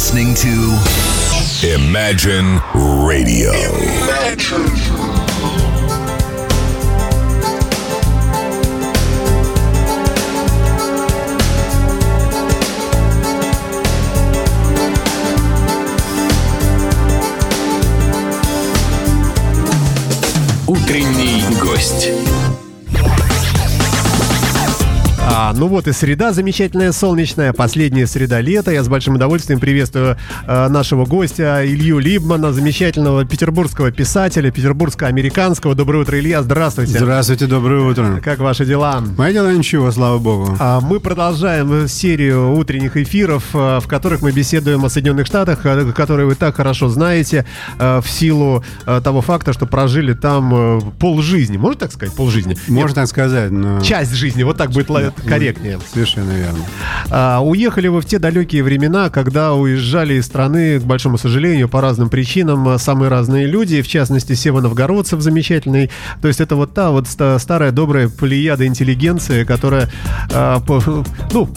listening to Imagine Radio. Утренний гость. Ну вот и среда замечательная, солнечная, последняя среда лета. Я с большим удовольствием приветствую э, нашего гостя Илью Либмана, замечательного петербургского писателя, петербургско-американского. Доброе утро, Илья, здравствуйте. Здравствуйте, доброе утро. Как ваши дела? Мои дела ничего, слава богу. А, Мы продолжаем серию утренних эфиров, э, в которых мы беседуем о Соединенных Штатах, э, которые вы так хорошо знаете, э, в силу того факта, что прожили там полжизни. Можно так сказать, полжизни? Можно так сказать, но... Часть жизни, вот так будет ла- корректнее. Совершенно верно. А, уехали вы в те далекие времена, когда уезжали из страны, к большому сожалению, по разным причинам, самые разные люди, в частности, Сева Новгородцев замечательный. То есть это вот та вот ста- старая добрая плеяда интеллигенции, которая а, по- ну,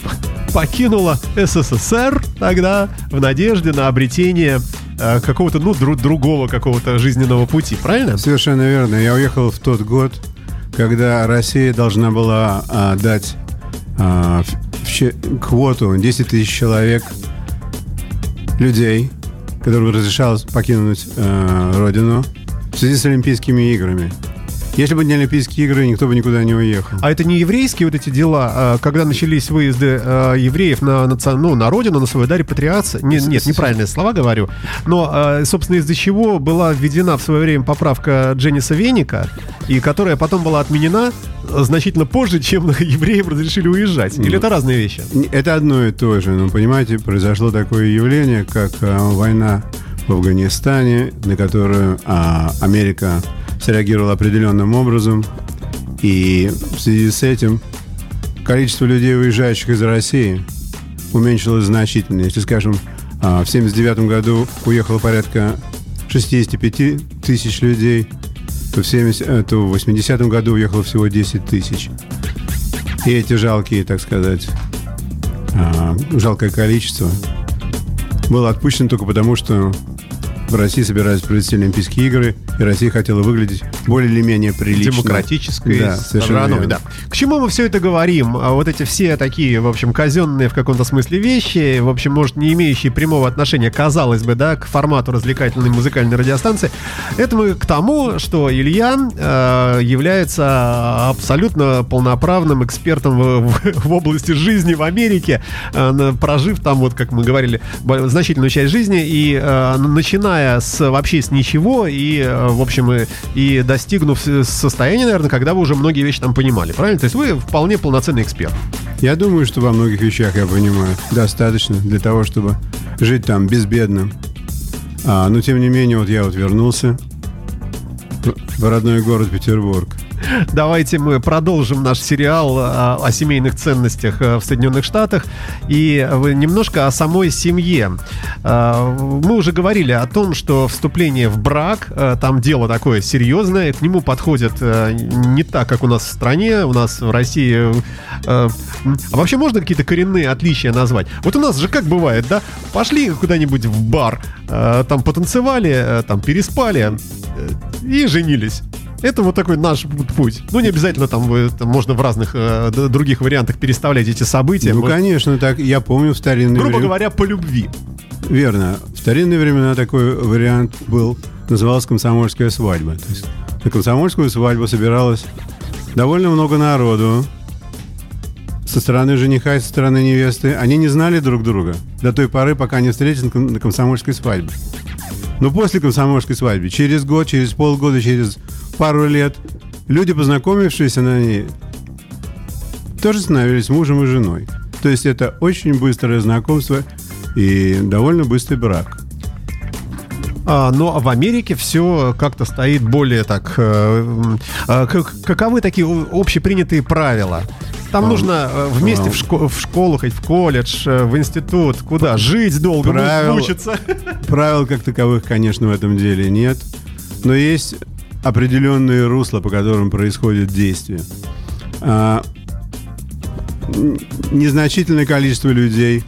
покинула СССР тогда в надежде на обретение а, какого-то, ну, дру- другого какого-то жизненного пути, правильно? Совершенно верно. Я уехал в тот год, когда Россия должна была а, дать а, квоту 10 тысяч человек людей, которым разрешалось покинуть а, родину в связи с Олимпийскими играми. Если бы не Олимпийские игры, никто бы никуда не уехал. А это не еврейские вот эти дела, а, когда начались выезды а, евреев на, наци- ну, на родину, на свою, да, репатриация? Не- нет, неправильные слова говорю. Но, а, собственно, из-за чего была введена в свое время поправка Дженниса Веника, и которая потом была отменена значительно позже, чем евреям разрешили уезжать. Или это разные вещи? Это одно и то же, но понимаете, произошло такое явление, как война в Афганистане, на которую а, Америка среагировала определенным образом, и в связи с этим количество людей, уезжающих из России, уменьшилось значительно. Если, скажем, а, в 79 году уехало порядка 65 тысяч людей, то в, 70, э, то в 80 году уехало всего 10 тысяч. И эти жалкие, так сказать, а, жалкое количество было отпущено только потому, что в России собирались провести Олимпийские игры, и Россия хотела выглядеть более или менее прилично. демократической да, страной, да. К чему мы все это говорим? А Вот эти все такие, в общем, казенные в каком-то смысле вещи, в общем, может, не имеющие прямого отношения, казалось бы, да, к формату развлекательной музыкальной радиостанции, это мы к тому, что Илья э, является абсолютно полноправным экспертом в, в- в области жизни в Америке, э, прожив там, вот, как мы говорили, значительную часть жизни, и э, начиная с вообще с ничего, и, э, в общем, и, и достигнув состояния, наверное, когда вы уже многие вещи там понимали, правильно? То есть вы вполне полноценный эксперт. Я думаю, что во многих вещах, я понимаю, достаточно для того, чтобы жить там безбедно. А, но тем не менее, вот я вот вернулся в родной город Петербург. Давайте мы продолжим наш сериал а, о семейных ценностях а, в Соединенных Штатах и э, немножко о самой семье. Мы уже говорили о том, что вступление в брак, там дело такое серьезное, к нему подходят не так, как у нас в стране, у нас в России. э, А вообще можно какие-то коренные отличия назвать? Вот у нас же как бывает, да? Пошли куда-нибудь в бар, там потанцевали, там переспали э, и женились. Это вот такой наш путь. Ну, не обязательно там, там можно в разных э, других вариантах переставлять эти события. Ну, Может, конечно, так. Я помню в старинные грубо времена- говоря, по любви. Верно. В старинные времена такой вариант был, назывался комсомольская свадьба. То есть на комсомольскую свадьбу собиралось довольно много народу со стороны жениха и со стороны невесты. Они не знали друг друга до той поры, пока не встретились на комсомольской свадьбе. Но после комсомольской свадьбы, через год, через полгода, через пару лет, люди, познакомившиеся на ней, тоже становились мужем и женой. То есть это очень быстрое знакомство и довольно быстрый брак. А, но в Америке все как-то стоит более так... э, а, как- каковы такие общепринятые правила? Там А, нужно э, вместе а. в, шко- в школу, хоть в колледж, э, в институт, куда? Жить долго, Правила- мучиться. Правил как таковых, конечно, в этом деле нет, но есть определенные русла, по которым происходит действие. А, незначительное количество людей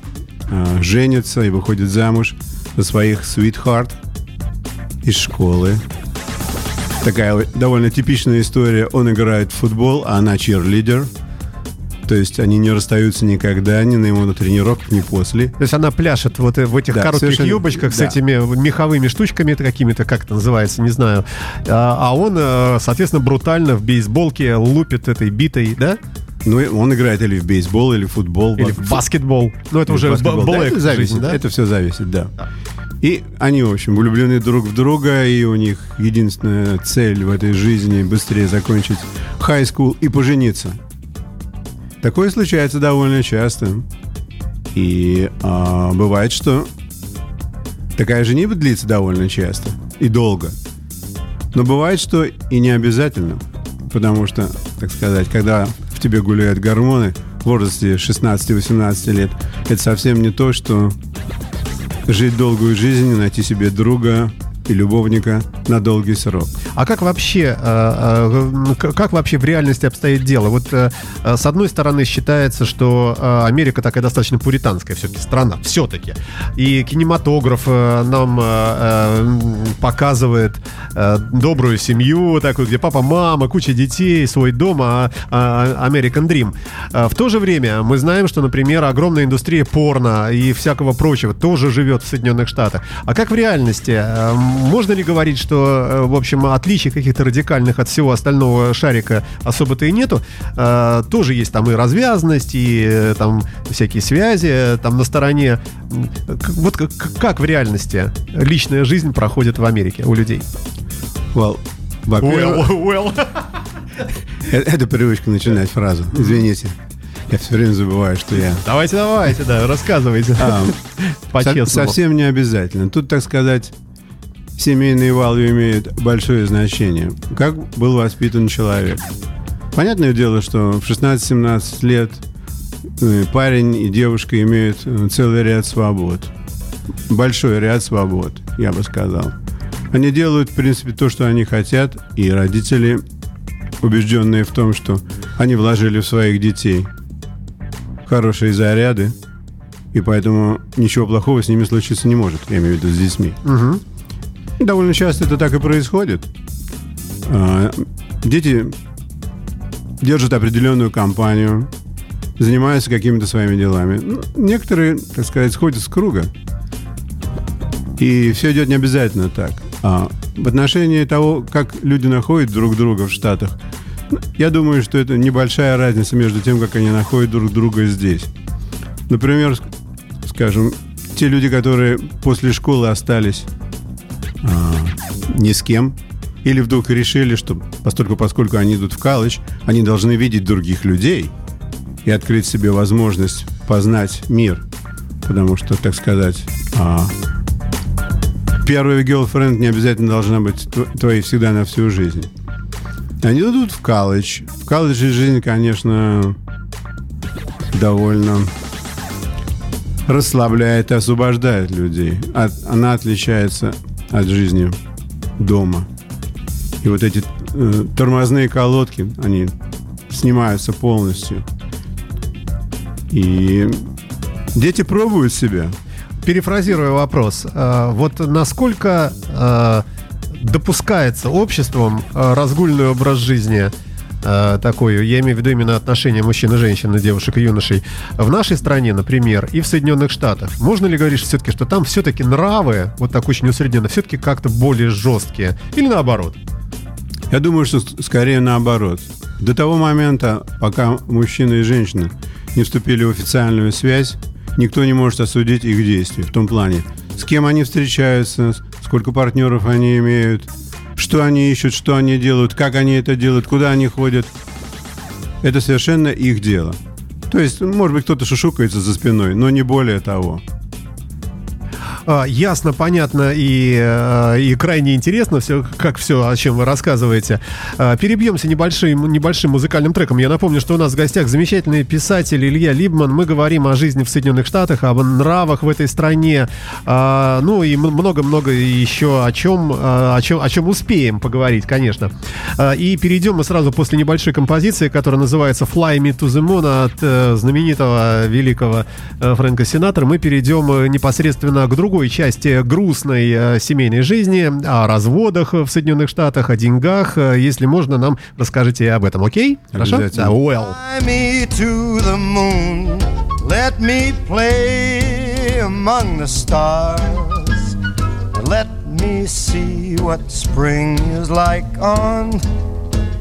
э, женится и выходит замуж за своих sweetheart из школы. Такая довольно типичная история. Он играет в футбол, а она чирлидер. То есть они не расстаются никогда, ни на его тренировках, ни после. То есть она пляшет вот в этих да, коротких юбочках да. с этими меховыми штучками какими-то, как это называется, не знаю. А, а он, э, соответственно, брутально в бейсболке лупит этой битой, да? Ну, он играет или в бейсбол, или в футбол. Или в баскетбол. Ну, это или уже баскетбол. Да, это зависит, жизни, да? Это все зависит, да. И они, в общем, влюблены друг в друга, и у них единственная цель в этой жизни быстрее закончить school и пожениться. Такое случается довольно часто. И а, бывает, что такая женитьба длится довольно часто и долго. Но бывает, что и не обязательно. Потому что, так сказать, когда в тебе гуляют гормоны в возрасте 16-18 лет, это совсем не то, что жить долгую жизнь, найти себе друга, и любовника на долгий срок. А как вообще, э, э, как вообще в реальности обстоит дело? Вот э, с одной стороны считается, что Америка такая достаточно пуританская все-таки страна, все-таки. И кинематограф нам показывает добрую семью, такую, где папа, мама, куча детей, свой дом, а, а American Dream. В то же время мы знаем, что, например, огромная индустрия порно и всякого прочего тоже живет в Соединенных Штатах. А как в реальности? можно ли говорить, что, э, в общем, отличий каких-то радикальных от всего остального шарика особо-то и нету? Э, тоже есть там и развязность, и э, там всякие связи там на стороне. Вот как, как в реальности личная жизнь проходит в Америке у людей? Well, well, well. Это привычка начинать фразу. Извините. Я все время забываю, что я... Давайте, давайте, да, рассказывайте. А, По-честному. Совсем не обязательно. Тут, так сказать, семейные value имеют большое значение. Как был воспитан человек. Понятное дело, что в 16-17 лет э, парень и девушка имеют э, целый ряд свобод. Большой ряд свобод, я бы сказал. Они делают, в принципе, то, что они хотят, и родители, убежденные в том, что они вложили в своих детей хорошие заряды, и поэтому ничего плохого с ними случиться не может, я имею в виду с детьми. Угу. Довольно часто это так и происходит. А, дети держат определенную компанию, занимаются какими-то своими делами. Ну, некоторые, так сказать, сходят с круга. И все идет не обязательно так. А в отношении того, как люди находят друг друга в Штатах, ну, я думаю, что это небольшая разница между тем, как они находят друг друга здесь. Например, скажем, те люди, которые после школы остались а, ни с кем, или вдруг решили, что постольку, поскольку они идут в колледж, они должны видеть других людей и открыть себе возможность познать мир. Потому что, так сказать, а, первый girlfriend не обязательно должна быть твоей всегда на всю жизнь. Они идут в колледж. В колледже жизнь, конечно, довольно расслабляет и освобождает людей. От, она отличается от жизни дома. И вот эти э, тормозные колодки, они снимаются полностью. И дети пробуют себя. Перефразируя вопрос, э, вот насколько э, допускается обществом э, разгульный образ жизни – э, такую, я имею в виду именно отношения мужчин и женщин, девушек и юношей, в нашей стране, например, и в Соединенных Штатах, можно ли говорить все-таки, что там все-таки нравы, вот так очень усредненно, все-таки как-то более жесткие? Или наоборот? Я думаю, что скорее наоборот. До того момента, пока мужчина и женщина не вступили в официальную связь, никто не может осудить их действия. В том плане, с кем они встречаются, сколько партнеров они имеют, что они ищут, что они делают, как они это делают, куда они ходят. Это совершенно их дело. То есть, может быть, кто-то шушукается за спиной, но не более того. А, ясно, понятно и, э, и крайне интересно все, как все, о чем вы рассказываете. А, перебьемся небольшим, небольшим музыкальным треком. Я напомню, что у нас в гостях замечательный писатель Илья Либман. Мы говорим о жизни в Соединенных Штатах, об нравах в этой стране. А, ну и много-много еще о чем, о чем, о чем успеем поговорить, конечно. И перейдем мы сразу после небольшой композиции, которая называется Fly Me to the Moon от э, знаменитого великого э, Фрэнка Синатора. Мы перейдем непосредственно к другой части грустной э, семейной жизни, о разводах в Соединенных Штатах, о деньгах. Э, если можно, нам расскажите об этом, окей? Хорошо? Да, well. Fly me to the moon. Let me play among the stars. Let me see what spring is like on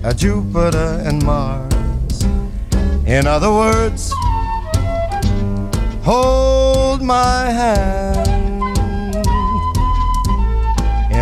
uh, Jupiter and Mars. In other words, hold my hand.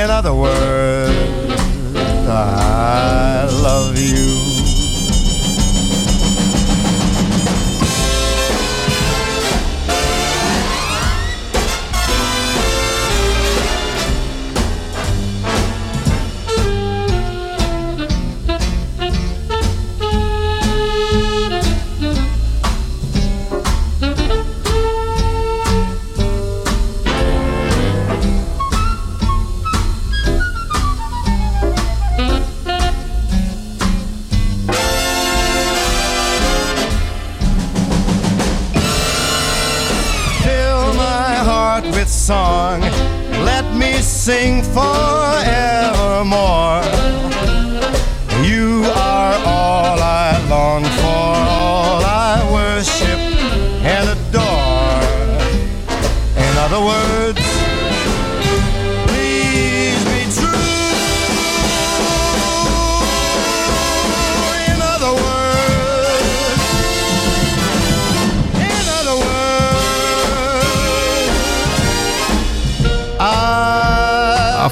In other words, I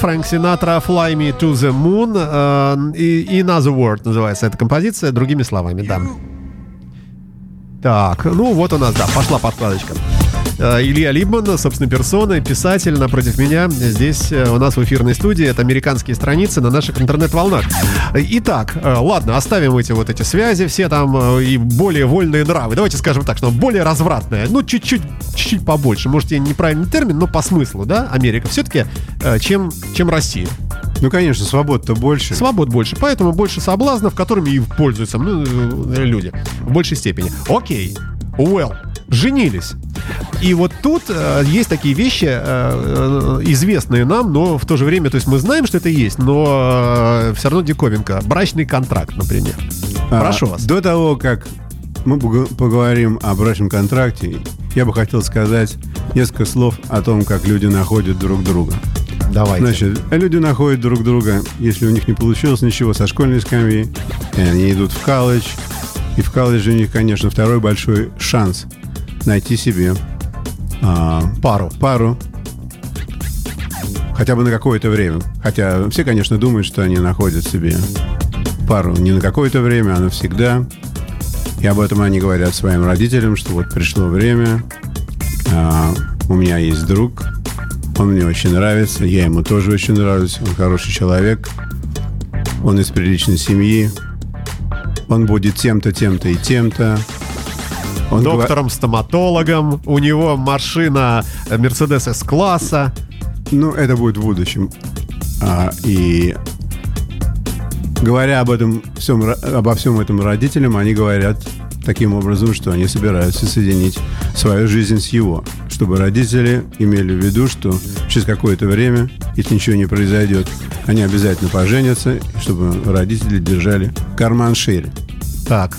Фрэнк Синатра «Fly Me to the Moon» э, и «In Other World» называется эта композиция, другими словами, да. Так, ну вот у нас, да, пошла подкладочка. Э, Илья Либман, собственно, персона, писатель напротив меня. Здесь э, у нас в эфирной студии. Это американские страницы на наших интернет-волнах. Итак, э, ладно, оставим эти вот эти связи, все там и более вольные нравы. Давайте скажем так, что более развратная. Ну, чуть-чуть, чуть-чуть побольше. Может, я неправильный термин, но по смыслу, да, Америка все-таки, чем, чем Россия. Ну, конечно, свобод-то больше. Свобод больше, поэтому больше соблазнов, которыми и пользуются ну, люди в большей степени. Окей, well, женились. И вот тут э, есть такие вещи, э, э, известные нам, но в то же время, то есть мы знаем, что это есть, но все равно диковинка. Брачный контракт, например. А, Прошу вас. До того, как мы пог- поговорим о брачном контракте, я бы хотел сказать несколько слов о том, как люди находят друг друга. Давайте. Значит, люди находят друг друга, если у них не получилось ничего со школьной скамьи, они идут в колледж, и в колледже у них, конечно, второй большой шанс найти себе а, Пару. пару, хотя бы на какое-то время. Хотя все, конечно, думают, что они находят себе пару не на какое-то время, а навсегда. И об этом они говорят своим родителям, что вот пришло время, а, у меня есть друг, он мне очень нравится, я ему тоже очень нравлюсь, он хороший человек, он из приличной семьи, он будет тем-то, тем-то и тем-то. Он Доктором-стоматологом, у него машина э, Mercedes S-класса. Ну, это будет в будущем. А, и говоря об этом всем, обо всем этом родителям, они говорят таким образом, что они собираются соединить свою жизнь с его. Чтобы родители имели в виду, что через какое-то время, если ничего не произойдет, они обязательно поженятся, чтобы родители держали карман шире. Так.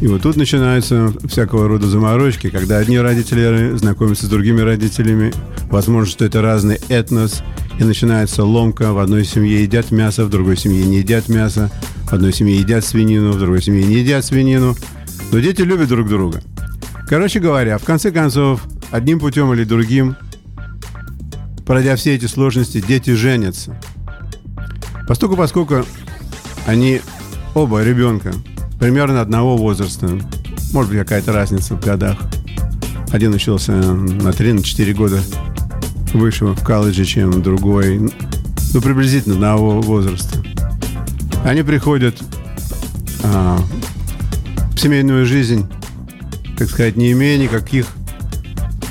И вот тут начинаются всякого рода заморочки, когда одни родители знакомятся с другими родителями, возможно, что это разный этнос, и начинается ломка. В одной семье едят мясо, в другой семье не едят мясо, в одной семье едят свинину, в другой семье не едят свинину. Но дети любят друг друга. Короче говоря, в конце концов, одним путем или другим, пройдя все эти сложности, дети женятся. Поскольку, поскольку они оба ребенка примерно одного возраста, может быть, какая-то разница в годах. Один учился на 3-4 года выше в колледже, чем другой. Ну, приблизительно одного возраста. Они приходят а, в семейную жизнь, так сказать, не имея никаких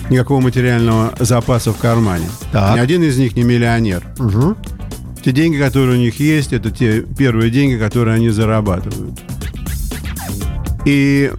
никакого материального запаса в кармане. Так. Ни один из них не миллионер. Угу. Те деньги, которые у них есть, это те первые деньги, которые они зарабатывают. И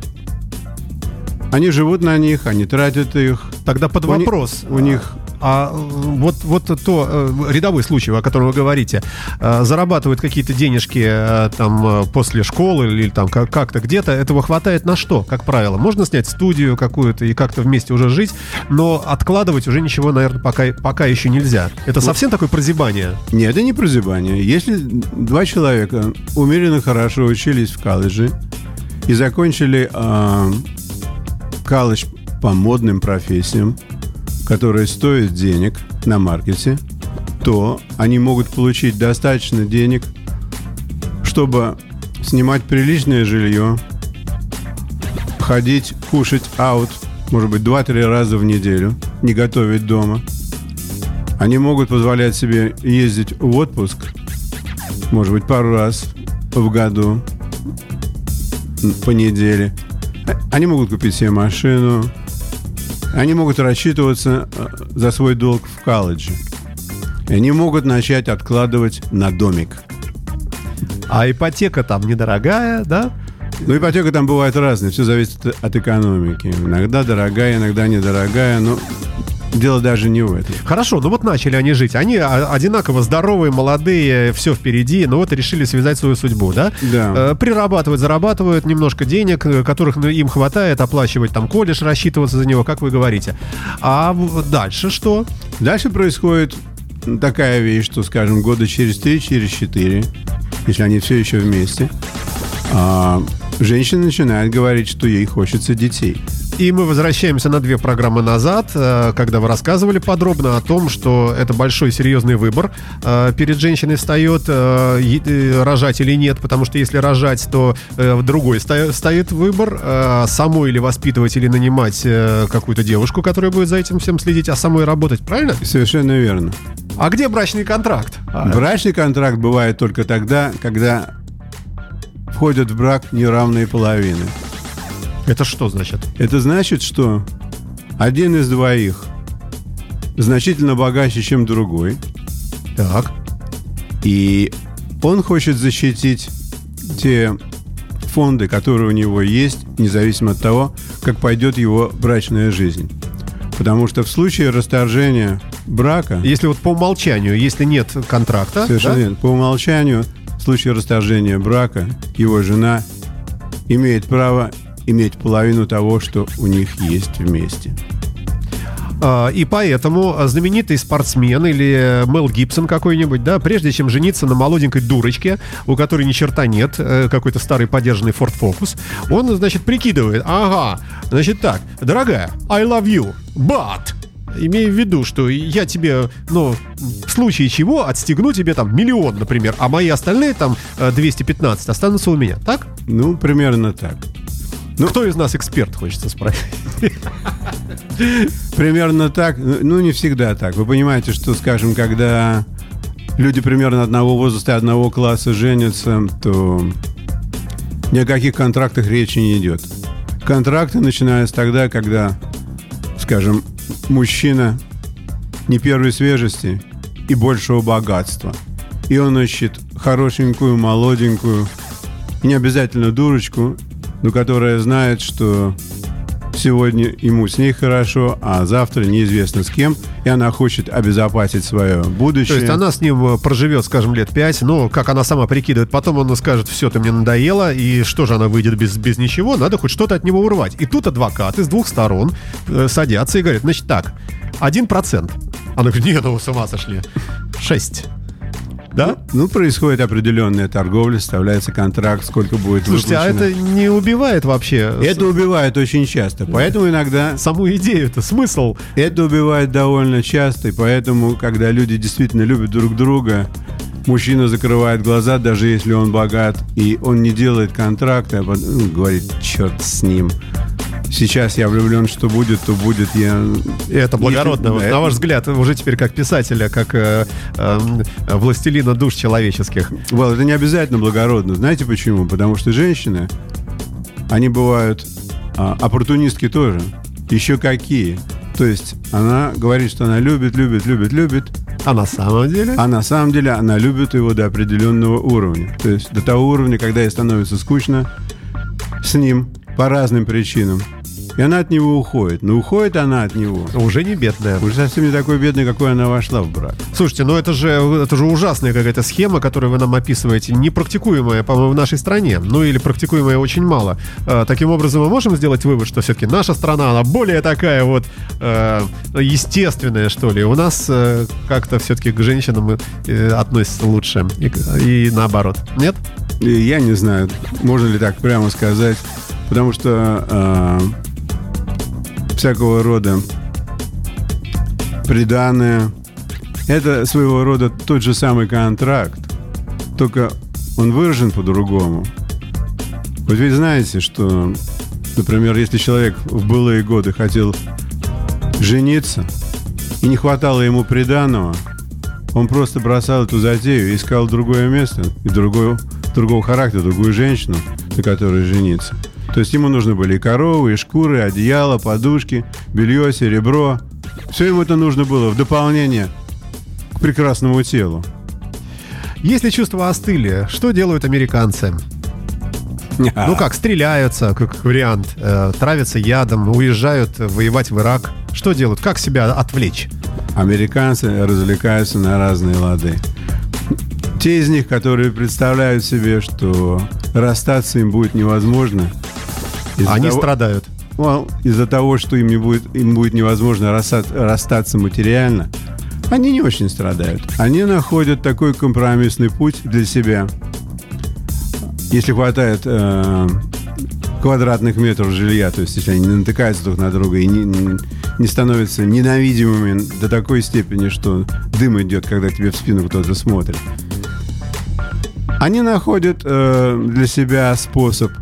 они живут на них, они тратят их. Тогда под У вопрос. у них А э, вот, вот то э, рядовой случай, о котором вы говорите, э, зарабатывают какие-то денежки э, там после школы или там как- как-то где-то, этого хватает на что, как правило? Можно снять студию какую-то и как-то вместе уже жить, но откладывать уже ничего, наверное, пока, пока еще нельзя. Это совсем такое прозябание? Нет, это не прозябание. Если два человека умеренно хорошо учились в колледже и закончили э, колледж по модным профессиям, которые стоят денег на маркете, то они могут получить достаточно денег, чтобы снимать приличное жилье, ходить, кушать аут, может быть, 2-3 раза в неделю, не готовить дома. Они могут позволять себе ездить в отпуск, может быть, пару раз в году, по неделе. Они могут купить себе машину. Они могут рассчитываться э, за свой долг в колледже. И они могут начать откладывать на домик. А ипотека там недорогая, да? Ну, ипотека там бывает разная, все зависит от экономики. Иногда дорогая, иногда недорогая, но дело даже не в этом. Хорошо, ну вот начали они жить. Они а, одинаково здоровые, молодые, все впереди, но вот решили связать свою судьбу, да? Да. Э, Прирабатывают, зарабатывают немножко денег, э, которых ну, им хватает оплачивать там колледж, рассчитываться за него, как вы говорите. А дальше что? Дальше происходит такая вещь, что, скажем, года через три, через четыре, если они все еще вместе, а, женщина начинает говорить, что ей хочется детей. И мы возвращаемся на две программы назад, э, когда вы рассказывали подробно о том, что это большой серьезный выбор э, перед женщиной встает, э, рожать или нет, потому что если рожать, то э, другой стоит выбор, самой или воспитывать, или нанимать какую-то девушку, которая будет за этим всем следить, а самой работать, правильно? Совершенно верно. А где брачный контракт? А, Брачный контракт бывает только тогда, когда входят в брак неравные половины. Это что значит? Это значит, что один из двоих значительно богаче, чем другой, Так. и он хочет защитить те фонды, которые у него есть, независимо от того, как пойдет его брачная жизнь. Потому что в случае расторжения брака, Если вот по умолчанию, если нет контракта, совершенно да? верно, по умолчанию, в случае расторжения брака, его жена имеет право иметь половину того, что у них есть вместе. А, И поэтому знаменитый спортсмен или э, Мел Гибсон какой-нибудь, да, прежде чем жениться на молоденькой дурочке, у которой ни черта нет, э, какой-то старый подержанный Ford Focus, он, значит, прикидывает, ага, значит так, дорогая, I love you, but... Имея в виду, что я тебе, ну, в случае чего отстегну тебе там миллион, например, а мои остальные там э, 215 останутся у меня, так? Ну, примерно так. Ну- Кто из нас эксперт, хочется спросить? Примерно так, ну не всегда так. Вы понимаете, что, скажем, когда люди примерно одного возраста и одного класса женятся, то ни о каких контрактах речи не идет. Контракты начинаются тогда, когда, скажем, мужчина не первой свежести и большего богатства. И он ищет хорошенькую, молоденькую, не обязательно дурочку, но которая знает, что Сегодня ему с ней хорошо, а завтра неизвестно с кем, и она хочет обезопасить свое будущее. То есть она с ним э, проживет, скажем, лет пять, но, как она сама прикидывает, потом он скажет, все, ты мне надоело, и что же она выйдет без, без ничего, надо хоть что-то от него урвать. И тут адвокаты с двух сторон э, садятся и говорят, значит так, один процент. Она говорит, нет, ну вы с ума сошли. Шесть. Да? Ну, происходит определенная торговля, составляется контракт, сколько будет Слушайте, а выплачено. это не убивает вообще Это убивает очень часто, поэтому иногда саму идею, это смысл. это убивает довольно часто, и поэтому, когда люди действительно любят друг друга, мужчина закрывает глаза, даже если он богат, и он не делает контракта, а потом ну, говорит, черт с ним. Сейчас я влюблен, что будет, то будет. Я... И это благородно. Если- Вот на ваш взгляд, уже теперь как писателя, как э, э, властелина душ человеческих. Well, это не обязательно благородно. Знаете почему? Потому что женщины, они бывают а, оппортунистки тоже. Еще какие. То есть она говорит, что она любит, любит, любит, любит, А на самом деле? а на самом деле она любит его до определенного уровня. То есть до того уровня, когда ей становится скучно с ним по разным причинам. И она от него уходит. Но уходит она от него Уже не бедная. уже совсем не такой бедной, какой она вошла в брак. Слушайте, ну это же, это же ужасная какая-то схема, которую вы нам описываете, непрактикуемая, по-моему, в нашей стране. Ну или практикуемая очень мало. Э, таким образом, мы можем сделать вывод, что все-таки наша страна, она более такая вот э, естественная, что ли. У нас э, как-то все-таки к женщинам э, относятся лучше. И, и наоборот. Нет? Я не знаю, можно ли так прямо сказать, потому что э, всякого рода приданное это своего рода тот же самый контракт, только он выражен по-другому. Вот ведь знаете, что, например, если человек в былые годы хотел жениться и не хватало ему приданого, он просто бросал эту затею искал другое место и другое, другого характера, другую женщину, на которой жениться. То есть ему нужны были и коровы, и шкуры, и одеяло, подушки, белье, серебро. Все ему это нужно было в дополнение к прекрасному телу. Если чувства остыли, что делают американцы? Ну как, стреляются, как вариант, э, травятся ядом, уезжают воевать в Ирак. Что делают? Как себя отвлечь? Американцы развлекаются на разные лады. Те из них, которые представляют себе, что расстаться им будет невозможно, Они того- страдают. Well, из-за того, что им, не будет, им будет невозможно расстаться, расстаться материально, они не очень страдают. Они находят такой компромиссный путь для себя. Если хватает э, квадратных метров жилья, то есть если они не натыкаются друг на друга и не, не- не становятся ненавидимыми до такой степени, что дым идет, когда тебе в спину кто-то смотрит. Они находят э, для себя способ,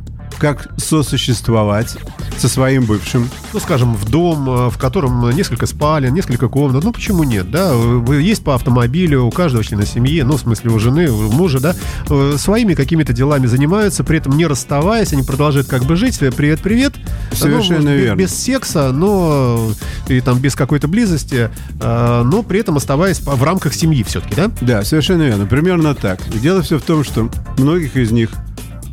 как сосуществовать со своим бывшим, Ну, скажем, в дом, э, в котором несколько спален, несколько комнат. Ну, почему нет, да? Есть по автомобилю у каждого члена семьи, ну, в смысле, у жены, у мужа, да? Э, Своими какими-то делами занимаются, при этом не расставаясь, они продолжают как бы жить. Привет-привет. Совершенно Ну, может, верно. Без секса, но и там без какой-то близости, э, но при этом оставаясь в рамках семьи все-таки, да? Да, совершенно верно. Примерно так. Дело все в том, что многих из них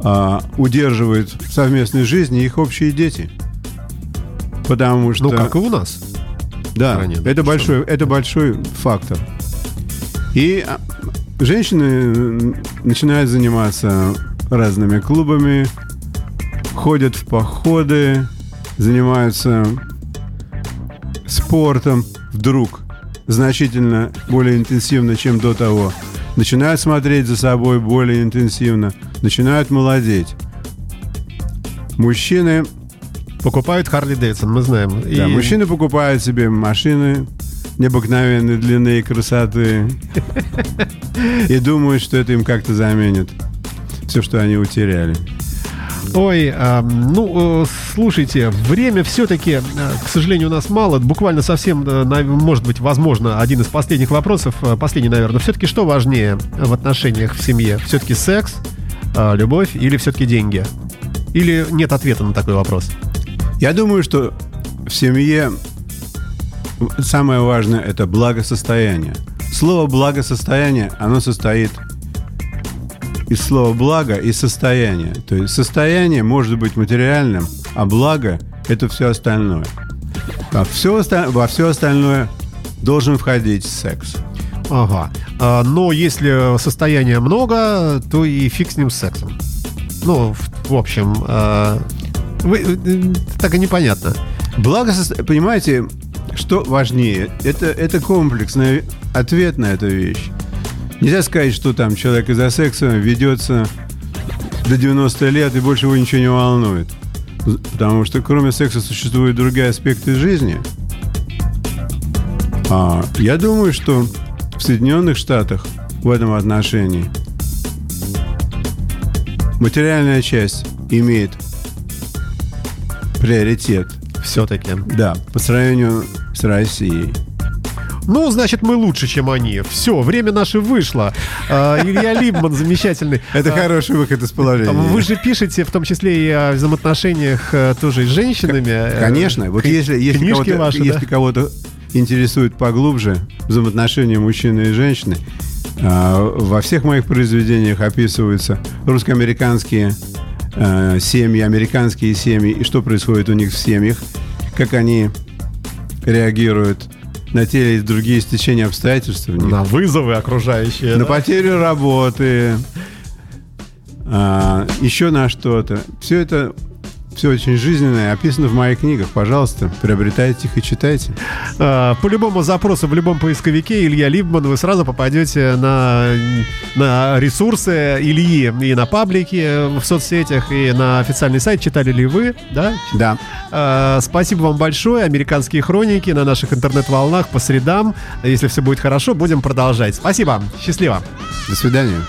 а, удерживают в совместной жизни их общие дети. Потому что... Ну, как и у нас. Да, стране, это большой, это большой фактор. И а, женщины начинают заниматься разными клубами, ходят в походы, занимаются спортом вдруг значительно более интенсивно, чем до того. Начинают смотреть за собой более интенсивно, начинают молодеть. Мужчины Покупают Харли Дэвидсон, мы знаем. да, И- мужчины покупают себе машины необыкновенной длины и красоты и думают, что это им как-то заменит все, что они утеряли. Ой, а, ну, э, слушайте, время все-таки, э, к сожалению, у нас мало. Буквально совсем, э, нав- может быть, возможно, один из последних вопросов, э, последний, наверное. Все-таки что важнее в отношениях в семье? Все-таки секс, э, любовь или все-таки деньги? Или нет ответа на такой вопрос? Я думаю, что в семье самое важное это благосостояние. Слово благосостояние, оно состоит из слова благо и состояние. То есть состояние может быть материальным, а благо это все остальное. А все, во все остальное должен входить секс. Ага. А, но если состояния много, то и фиг с ним с сексом. Ну, в, в общем, а, вы, э, так и непонятно. Благосостояние, понимаете, что важнее? Это, это комплексный ответ на эту вещь. Нельзя сказать, что там человек из-за секса ведется до 90 лет и больше его ничего не волнует. Потому что кроме секса существуют другие аспекты жизни. А, я думаю, что в Соединенных Штатах в этом отношении материальная часть имеет приоритет. Все-таки. Да, по сравнению с Россией. Ну, значит, мы лучше, чем они. Все, время наше вышло. А, Илья Либман замечательный. Это А, хороший выход из положения. Вы же пишете, в том числе и о взаимоотношениях э, тоже с женщинами. э, Конечно. Вот если, если книжки кого-то, ваши, да? если кого-то интересует поглубже взаимоотношения мужчины и женщины, а, во всех моих произведениях описываются русско-американские э, семьи, американские семьи, и что происходит у них в семьях, как они реагируют на те или другие стечения обстоятельств. На вызовы окружающие. на да? потерю работы, а, еще на что-то. Все это все очень жизненное, описано в моих книгах. Пожалуйста, приобретайте их и читайте. А, По любому запросу в любом поисковике Илья Либман вы сразу попадете на, на ресурсы Ильи и на паблики в соцсетях, и на официальный сайт. Читали ли вы, да? Да. А, Спасибо вам большое. Американские хроники на наших интернет-волнах по средам. Если все будет хорошо, будем продолжать. Спасибо. Счастливо. До свидания.